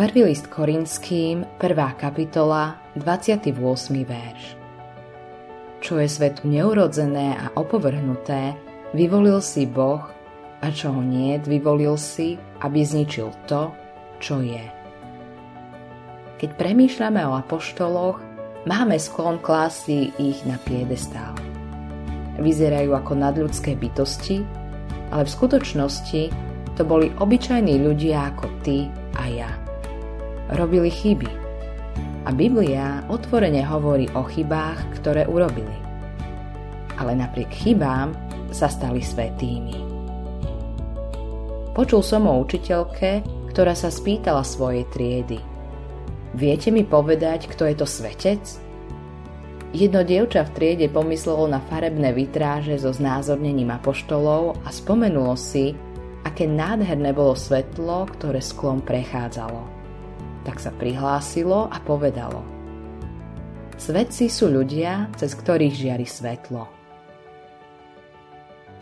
Prvý list Korinským, 1. kapitola, 28. verš. Čo je svetu neurodzené a opovrhnuté, vyvolil si Boh, a čo ho nie, vyvolil si, aby zničil to, čo je. Keď premýšľame o apoštoloch, máme sklon klásy ich na piedestál. Vyzerajú ako nadľudské bytosti, ale v skutočnosti to boli obyčajní ľudia ako ty a ja. Robili chyby. A Biblia otvorene hovorí o chybách, ktoré urobili. Ale napriek chybám sa stali svetými. Počul som o učiteľke, ktorá sa spýtala svojej triedy. Viete mi povedať, kto je to svetec? Jedno dievča v triede pomyslelo na farebné vitráže so znázornením apoštolov a spomenulo si, aké nádherné bolo svetlo, ktoré sklom prechádzalo. Tak sa prihlásilo a povedalo. Svetci sú ľudia, cez ktorých žiari svetlo.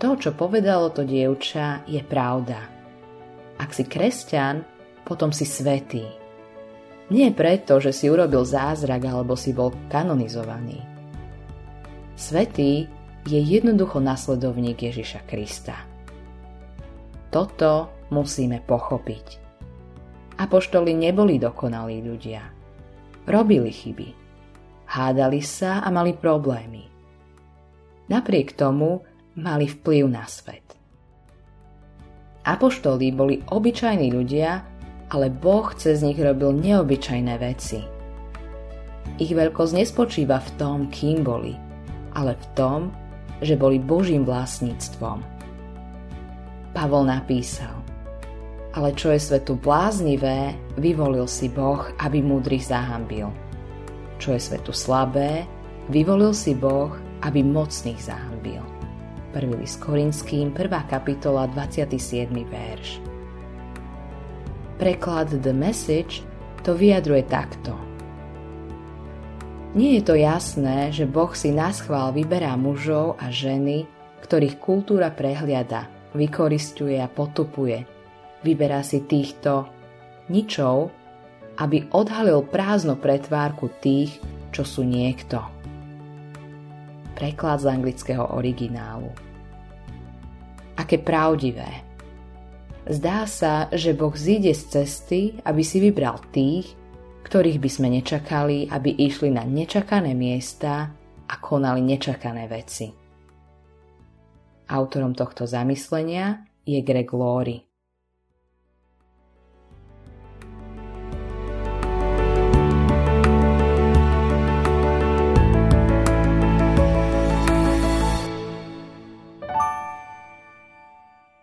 To, čo povedalo to dievča, je pravda. Ak si kresťan, potom si svetý. Nie preto, že si urobil zázrak alebo si bol kanonizovaný. Svetý je jednoducho nasledovník Ježiša Krista. Toto musíme pochopiť. Apoštoli neboli dokonalí ľudia. Robili chyby. Hádali sa a mali problémy. Napriek tomu mali vplyv na svet. Apoštoli boli obyčajní ľudia, ale Boh cez nich robil neobyčajné veci. Ich veľkosť nespočíva v tom, kým boli, ale v tom, že boli Božím vlastníctvom. Pavol napísal, ale čo je svetu bláznivé, vyvolil si Boh, aby múdrych zahambil. Čo je svetu slabé, vyvolil si Boh, aby mocných zahambil. 1. list Korinským, 1. kapitola, 27. verš. Preklad The Message to vyjadruje takto. Nie je to jasné, že Boh si nás chvál vyberá mužov a ženy, ktorých kultúra prehliada, vykoristuje a potupuje. Vyberá si týchto ničov, aby odhalil prázdno pretvárku tých, čo sú niekto preklad z anglického originálu. Aké pravdivé. Zdá sa, že Boh zíde z cesty, aby si vybral tých, ktorých by sme nečakali, aby išli na nečakané miesta a konali nečakané veci. Autorom tohto zamyslenia je Greg Laurie.